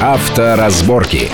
Авторазборки.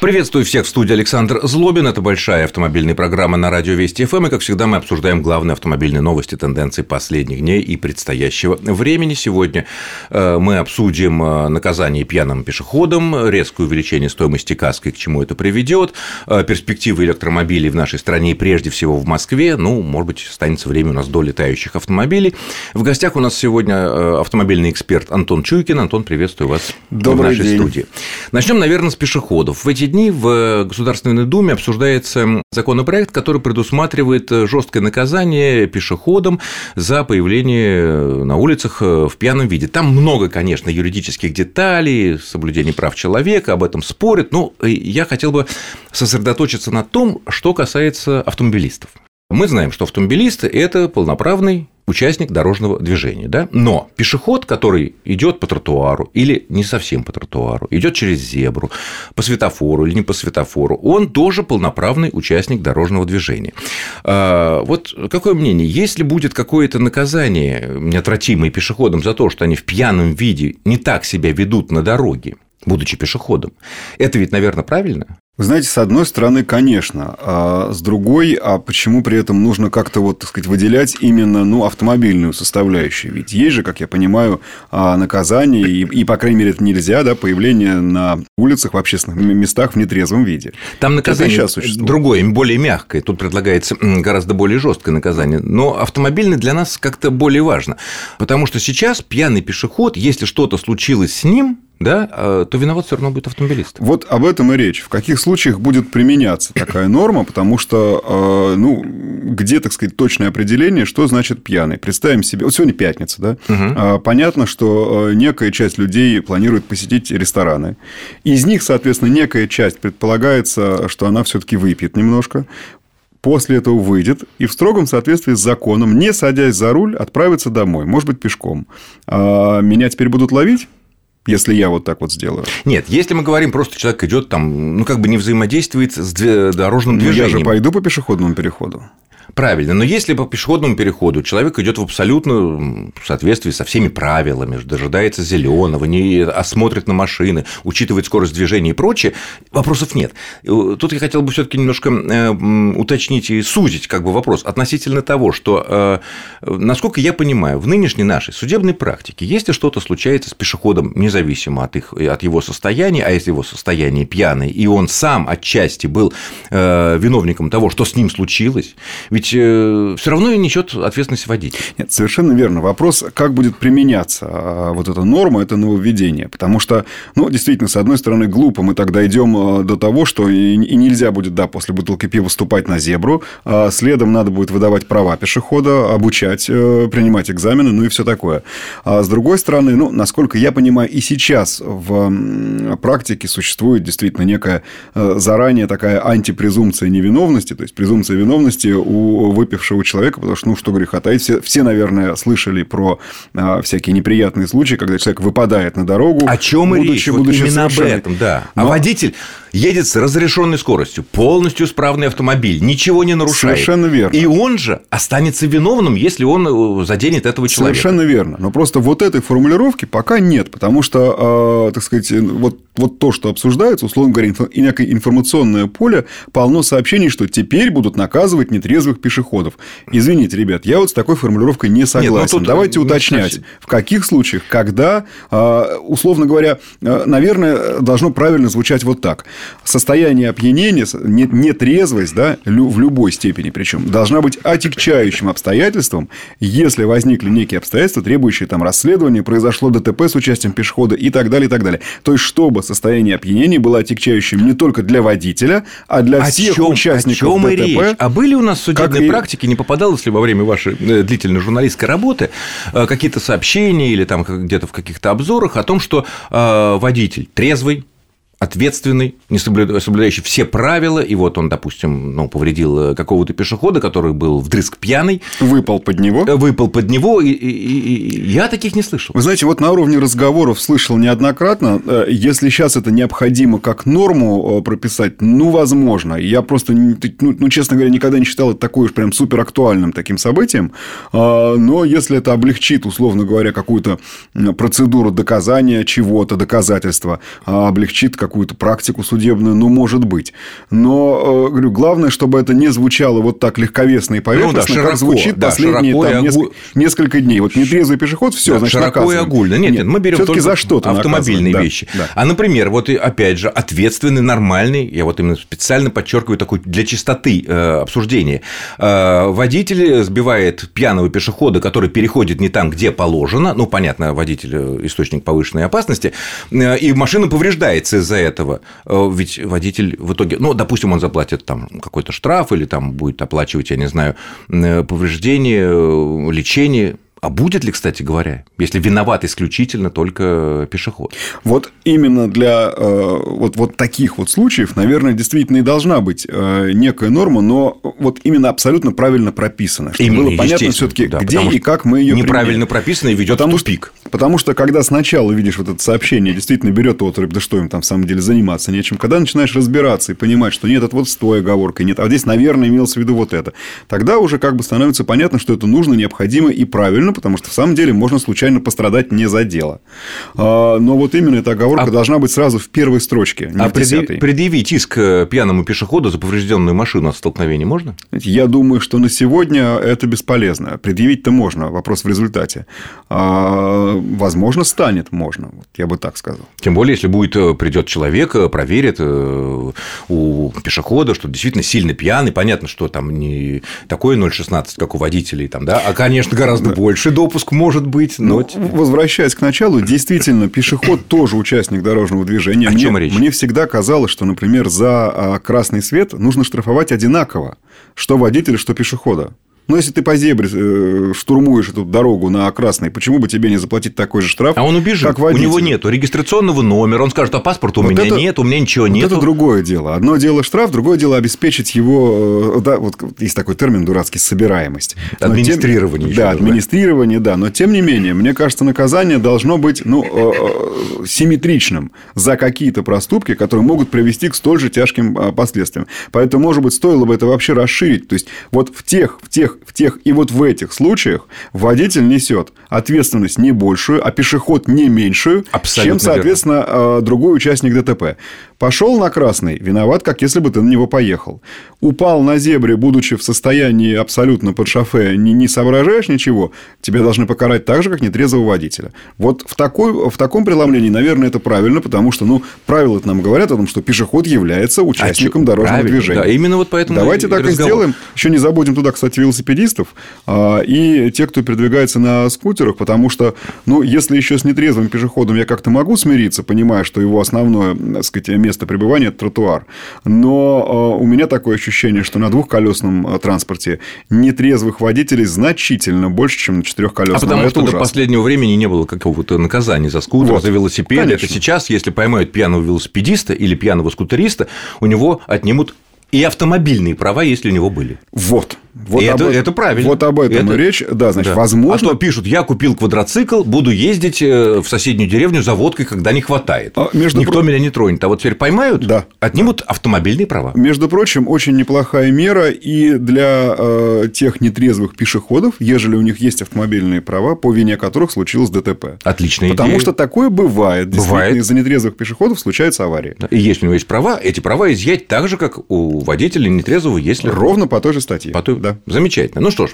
Приветствую всех в студии Александр Злобин. Это большая автомобильная программа на радио Вести ФМ. И, как всегда, мы обсуждаем главные автомобильные новости, тенденции последних дней и предстоящего времени. Сегодня э, мы обсудим э, наказание пьяным пешеходам, резкое увеличение стоимости каски, к чему это приведет, э, перспективы электромобилей в нашей стране и прежде всего в Москве. Ну, может быть, останется время у нас до летающих автомобилей. В гостях у нас сегодня автомобильный эксперт Антон Чуйкин. Антон, приветствую вас Добрый в нашей день. студии. Начнем, наверное, с пешеходов. В эти дни в Государственной Думе обсуждается законопроект, который предусматривает жесткое наказание пешеходам за появление на улицах в пьяном виде. Там много, конечно, юридических деталей, соблюдение прав человека, об этом спорят, но я хотел бы сосредоточиться на том, что касается автомобилистов. Мы знаем, что автомобилисты – это полноправный участник дорожного движения, да? Но пешеход, который идет по тротуару или не совсем по тротуару, идет через зебру, по светофору или не по светофору, он тоже полноправный участник дорожного движения. А, вот какое мнение? Если будет какое-то наказание неотвратимое пешеходам за то, что они в пьяном виде не так себя ведут на дороге, будучи пешеходом, это ведь, наверное, правильно? Вы знаете, с одной стороны, конечно, а с другой, а почему при этом нужно как-то вот, так сказать, выделять именно, ну, автомобильную составляющую? Ведь есть же, как я понимаю, а, наказание, и, и по крайней мере, это нельзя, да, появление на улицах, в общественных местах в нетрезвом виде. Там наказание сейчас другое, более мягкое, тут предлагается гораздо более жесткое наказание, но автомобильное для нас как-то более важно, потому что сейчас пьяный пешеход, если что-то случилось с ним, да, то виноват все равно будет автомобилист. Вот об этом и речь. В каких случаях будет применяться такая норма, потому что, ну, где, так сказать, точное определение, что значит пьяный. Представим себе, вот сегодня пятница, да, угу. понятно, что некая часть людей планирует посетить рестораны. Из них, соответственно, некая часть предполагается, что она все-таки выпьет немножко, после этого выйдет и в строгом соответствии с законом, не садясь за руль, отправится домой, может быть, пешком. А меня теперь будут ловить? Если я вот так вот сделаю. Нет, если мы говорим, просто человек идет там, ну, как бы не взаимодействует с дорожным движением. Ну, я же пойду по пешеходному переходу. Правильно, но если по пешеходному переходу человек идет в абсолютно соответствии со всеми правилами, дожидается зеленого, не осмотрит на машины, учитывает скорость движения и прочее, вопросов нет. Тут я хотел бы все-таки немножко э, уточнить и сузить как бы вопрос относительно того, что, э, насколько я понимаю, в нынешней нашей судебной практике, если что-то случается с пешеходом, независимо от, их, от его состояния, а если его состояние пьяное, и он сам отчасти был э, виновником того, что с ним случилось, ведь э, все равно и несет ответственность водитель. Нет, совершенно верно. Вопрос, как будет применяться а, вот эта норма, это нововведение. Потому что, ну, действительно, с одной стороны, глупо. Мы тогда идем э, до того, что и нельзя будет, да, после бутылки пива вступать на зебру. А следом надо будет выдавать права пешехода, обучать, э, принимать экзамены, ну и все такое. А с другой стороны, ну, насколько я понимаю, и сейчас в практике существует действительно некая заранее такая антипрезумпция невиновности, то есть презумпция виновности у выпившего человека, потому что, ну, что греха таить, все, все, наверное, слышали про а, всякие неприятные случаи, когда человек выпадает на дорогу. О чем и речь? Вот будучи именно об этом, да. Но... А водитель едет с разрешенной скоростью, полностью справный автомобиль, ничего не нарушает. Совершенно верно. И он же останется виновным, если он э, заденет этого человека. Совершенно верно. Но просто вот этой формулировки пока нет, потому что, э, так сказать, вот, вот то, что обсуждается, условно говоря, некое информационное поле полно сообщений, что теперь будут наказывать нетрезвых пешеходов. Извините, ребят, я вот с такой формулировкой не согласен. Нет, ну, тут Давайте уточнять, в каких случаях, когда, э, условно говоря, наверное, должно правильно звучать вот так состояние опьянения, нетрезвость, да, в любой степени причем, должна быть отягчающим обстоятельством, если возникли некие обстоятельства, требующие там расследования, произошло ДТП с участием пешехода и так далее, и так далее. То есть, чтобы состояние опьянения было отягчающим не только для водителя, а для о всех чем, участников о чем ДТП. И речь? А были у нас в судебной практике, не попадалось ли во время вашей э, длительной журналистской работы э, какие-то сообщения или там где-то в каких-то обзорах о том, что э, водитель трезвый, ответственный, не соблюдающий все правила, и вот он, допустим, ну, повредил э, какого-то пешехода, который был вдрызг пьяный. Выпал под него. Э, выпал под него, и, и, и я таких не слышал. Вы знаете, вот на уровне разговоров слышал неоднократно, э, если сейчас это необходимо как норму прописать, ну, возможно. Я просто, ну, ну честно говоря, никогда не считал это такой уж прям супер актуальным таким событием, а, но если это облегчит, условно говоря, какую-то процедуру доказания чего-то, доказательства, а, облегчит какую-то практику судебную, ну, может быть. Но, э, говорю, главное, чтобы это не звучало вот так легковесно и поверхностно, ну, да, широко, как звучит да, последние там, несколько, несколько дней. Вот нетрезвый пешеход, все, да, значит, широко наказываем. и огульно. Нет, нет, мы берем только за что-то автомобильные наказываем. вещи. Да, да. А, например, вот опять же, ответственный, нормальный, я вот именно специально подчеркиваю такой для чистоты э, обсуждения. Э, водитель сбивает пьяного пешехода, который переходит не там, где положено, ну, понятно, водитель э, источник повышенной опасности, э, и машина повреждается из-за этого. Э, ведь водитель в итоге, ну, допустим, он заплатит там какой-то штраф или там будет оплачивать, я не знаю, повреждение, лечение, а будет ли, кстати говоря, если виноват исключительно только пешеход? Вот именно для э, вот, вот таких вот случаев, наверное, действительно и должна быть э, некая норма, но вот именно абсолютно правильно прописана. Чтобы именно, было понятно все-таки, да, где и как мы ее Неправильно прописано и ведет потому в тупик. Что, потому что, когда сначала видишь вот это сообщение, действительно берет отрыв, да что им там в самом деле заниматься нечем, когда начинаешь разбираться и понимать, что нет, это вот с той оговоркой, нет, а здесь, наверное, имелось в виду вот это, тогда уже как бы становится понятно, что это нужно, необходимо и правильно правильно, потому что в самом деле можно случайно пострадать не за дело. А, но вот именно эта оговорка а... должна быть сразу в первой строчке, не а в десятой. предъявить иск э, пьяному пешеходу за поврежденную машину от столкновения можно? Я думаю, что на сегодня это бесполезно. Предъявить-то можно, вопрос в результате. А, возможно, станет можно, я бы так сказал. Тем более, если будет э, придет человек, э, проверит у пешехода, что действительно сильно пьяный, понятно, что там не такой 0,16, как у водителей, там, да, а, конечно, гораздо больше больше допуск может быть, но... Ну, возвращаясь к началу, действительно, пешеход тоже участник дорожного движения. О мне, чем речь? Мне всегда казалось, что, например, за а, красный свет нужно штрафовать одинаково, что водителя, что пешехода. Но ну, если ты по зебре э, штурмуешь эту дорогу на красной, почему бы тебе не заплатить такой же штраф? А он убежит. Как водитель? У него нет регистрационного номера. Он скажет, а паспорта у вот меня это, нет, у меня ничего нет. Это другое дело. Одно дело штраф, другое дело обеспечить его. Э, да, вот есть такой термин дурацкий собираемость. Администрирование. Тем, да, администрирование, да. Но тем не менее, мне кажется, наказание должно быть ну, э, симметричным за какие-то проступки, которые могут привести к столь же тяжким последствиям. Поэтому, может быть, стоило бы это вообще расширить. То есть, вот в тех, в тех в тех и вот в этих случаях водитель несет ответственность не большую, а пешеход не меньшую, Абсолютно чем, соответственно, верно. другой участник ДТП. Пошел на красный, виноват, как если бы ты на него поехал. Упал на зебре, будучи в состоянии абсолютно под шофе, не, не соображаешь ничего, тебя должны покарать так же, как нетрезвого водителя. Вот в, такой, в таком преломлении, наверное, это правильно, потому что, ну, правила нам говорят о том, что пешеход является участником а дорожного правильно, движения. Да, именно вот поэтому Давайте так разговор. и сделаем. Еще не забудем туда, кстати, велосипедистов а, и те, кто передвигается на скутерах, потому что, ну, если еще с нетрезвым пешеходом я как-то могу смириться, понимая, что его основное, так сказать, место пребывания – это тротуар. Но э, у меня такое ощущение, что на двухколесном э, транспорте нетрезвых водителей значительно больше, чем на четырехколесном. А потому это что ужасно. до последнего времени не было какого-то наказания за скутер, вот. за велосипед. Конечно. Это сейчас, если поймают пьяного велосипедиста или пьяного скутериста, у него отнимут и автомобильные права, если у него были. Вот. Вот это, об... это правильно. Вот об этом это... речь. Да, значит, да. возможно... А то пишут, я купил квадроцикл, буду ездить э, в соседнюю деревню за водкой, когда не хватает. А, между Никто про... меня не тронет. А вот теперь поймают, да. отнимут автомобильные права. Между прочим, очень неплохая мера и для э, тех нетрезвых пешеходов, ежели у них есть автомобильные права, по вине которых случилось ДТП. Отличная Потому идея. что такое бывает. Бывает. Из-за нетрезвых пешеходов случаются аварии. Да. И если у него есть права, эти права изъять так же, как у водителя нетрезвого, если... Ровно по той же статье. По той... Да. Замечательно. Ну что ж,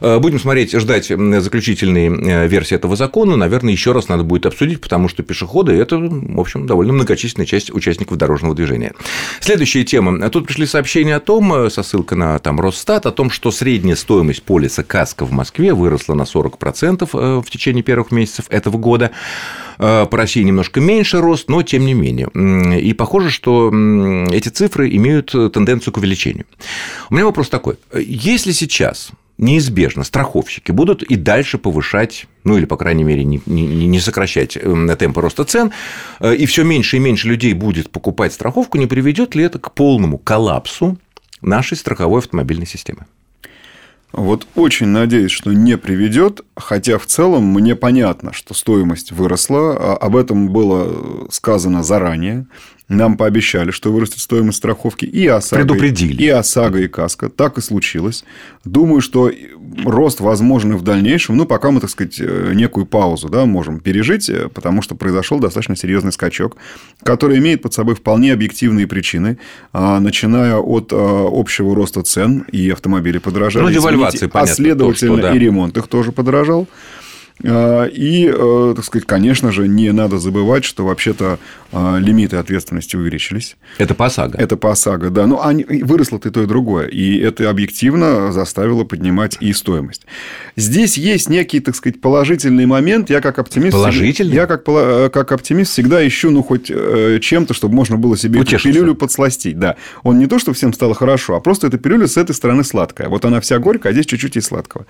э, будем смотреть, ждать заключительной э, версии этого закона. Наверное, еще раз надо будет обсудить, потому что пешеходы – это, в общем, довольно многочисленная часть участников дорожного движения. Следующая тема. Тут пришли сообщения о том, э, со ссылкой на там, Росстат, о том, что средняя стоимость полиса КАСКО в Москве выросла на 40% в течение первых месяцев этого года. По России немножко меньше рост, но тем не менее. И похоже, что эти цифры имеют тенденцию к увеличению. У меня вопрос такой. Если сейчас неизбежно страховщики будут и дальше повышать, ну или, по крайней мере, не, не, не сокращать эм, темпы роста цен, э, и все меньше и меньше людей будет покупать страховку, не приведет ли это к полному коллапсу нашей страховой автомобильной системы? Вот очень надеюсь, что не приведет, хотя в целом мне понятно, что стоимость выросла, а об этом было сказано заранее. Нам пообещали, что вырастет стоимость страховки и ОСАГО, Предупредили. и ОСАГО, и КАСКО. Так и случилось. Думаю, что рост возможен в дальнейшем, ну, пока мы, так сказать, э, некую паузу да, можем пережить, э, потому что произошел достаточно серьезный скачок, который имеет под собой вполне объективные причины, а, начиная от а, общего роста цен, и автомобили подорожали. Ну, девальвации, понятно. А следовательно, то, что, да. и ремонт их тоже подорожал. А, и, э, так сказать, конечно же, не надо забывать, что вообще-то а, лимиты ответственности увеличились. Это по ОСАГО. Это по ОСАГО, да. Но они, выросло-то и то, и другое. И это объективно заставило поднимать и стоимость. Здесь есть некий, так сказать, положительный момент. Я как оптимист... Положительный? Я как, как оптимист всегда ищу, ну, хоть э, чем-то, чтобы можно было себе эту пилюлю подсластить. Да. Он не то, что всем стало хорошо, а просто эта пилюля с этой стороны сладкая. Вот она вся горькая, а здесь чуть-чуть и сладкого.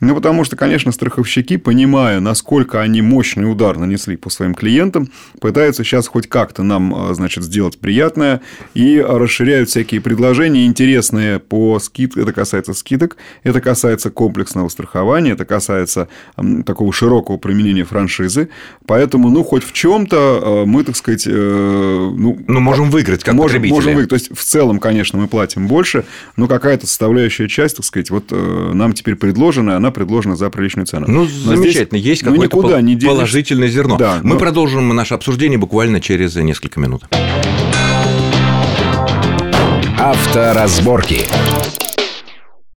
Ну, потому что, конечно, страховщики, понимая, насколько они мощный удар нанесли по своим клиентам, пытаются сейчас хоть как-то нам, а, значит, сделать приятное и расширяют всякие предложения интересные по скид. Это касается скидок, это касается комплексного страхования, это касается такого широкого применения франшизы. Поэтому, ну, хоть в чем-то а, мы, так сказать, э, ну, ну можем выиграть как можем, потребители. Можем выиграть. То есть, в целом, конечно, мы платим больше, но какая-то составляющая часть, так сказать, вот э, нам теперь предложена, она предложена за приличную цену. Ну, но замечательно. Есть ну, какое-то не положительное зерно. Да, мы но... продолжим наше обсуждение буквально через несколько минут. Авторазборки.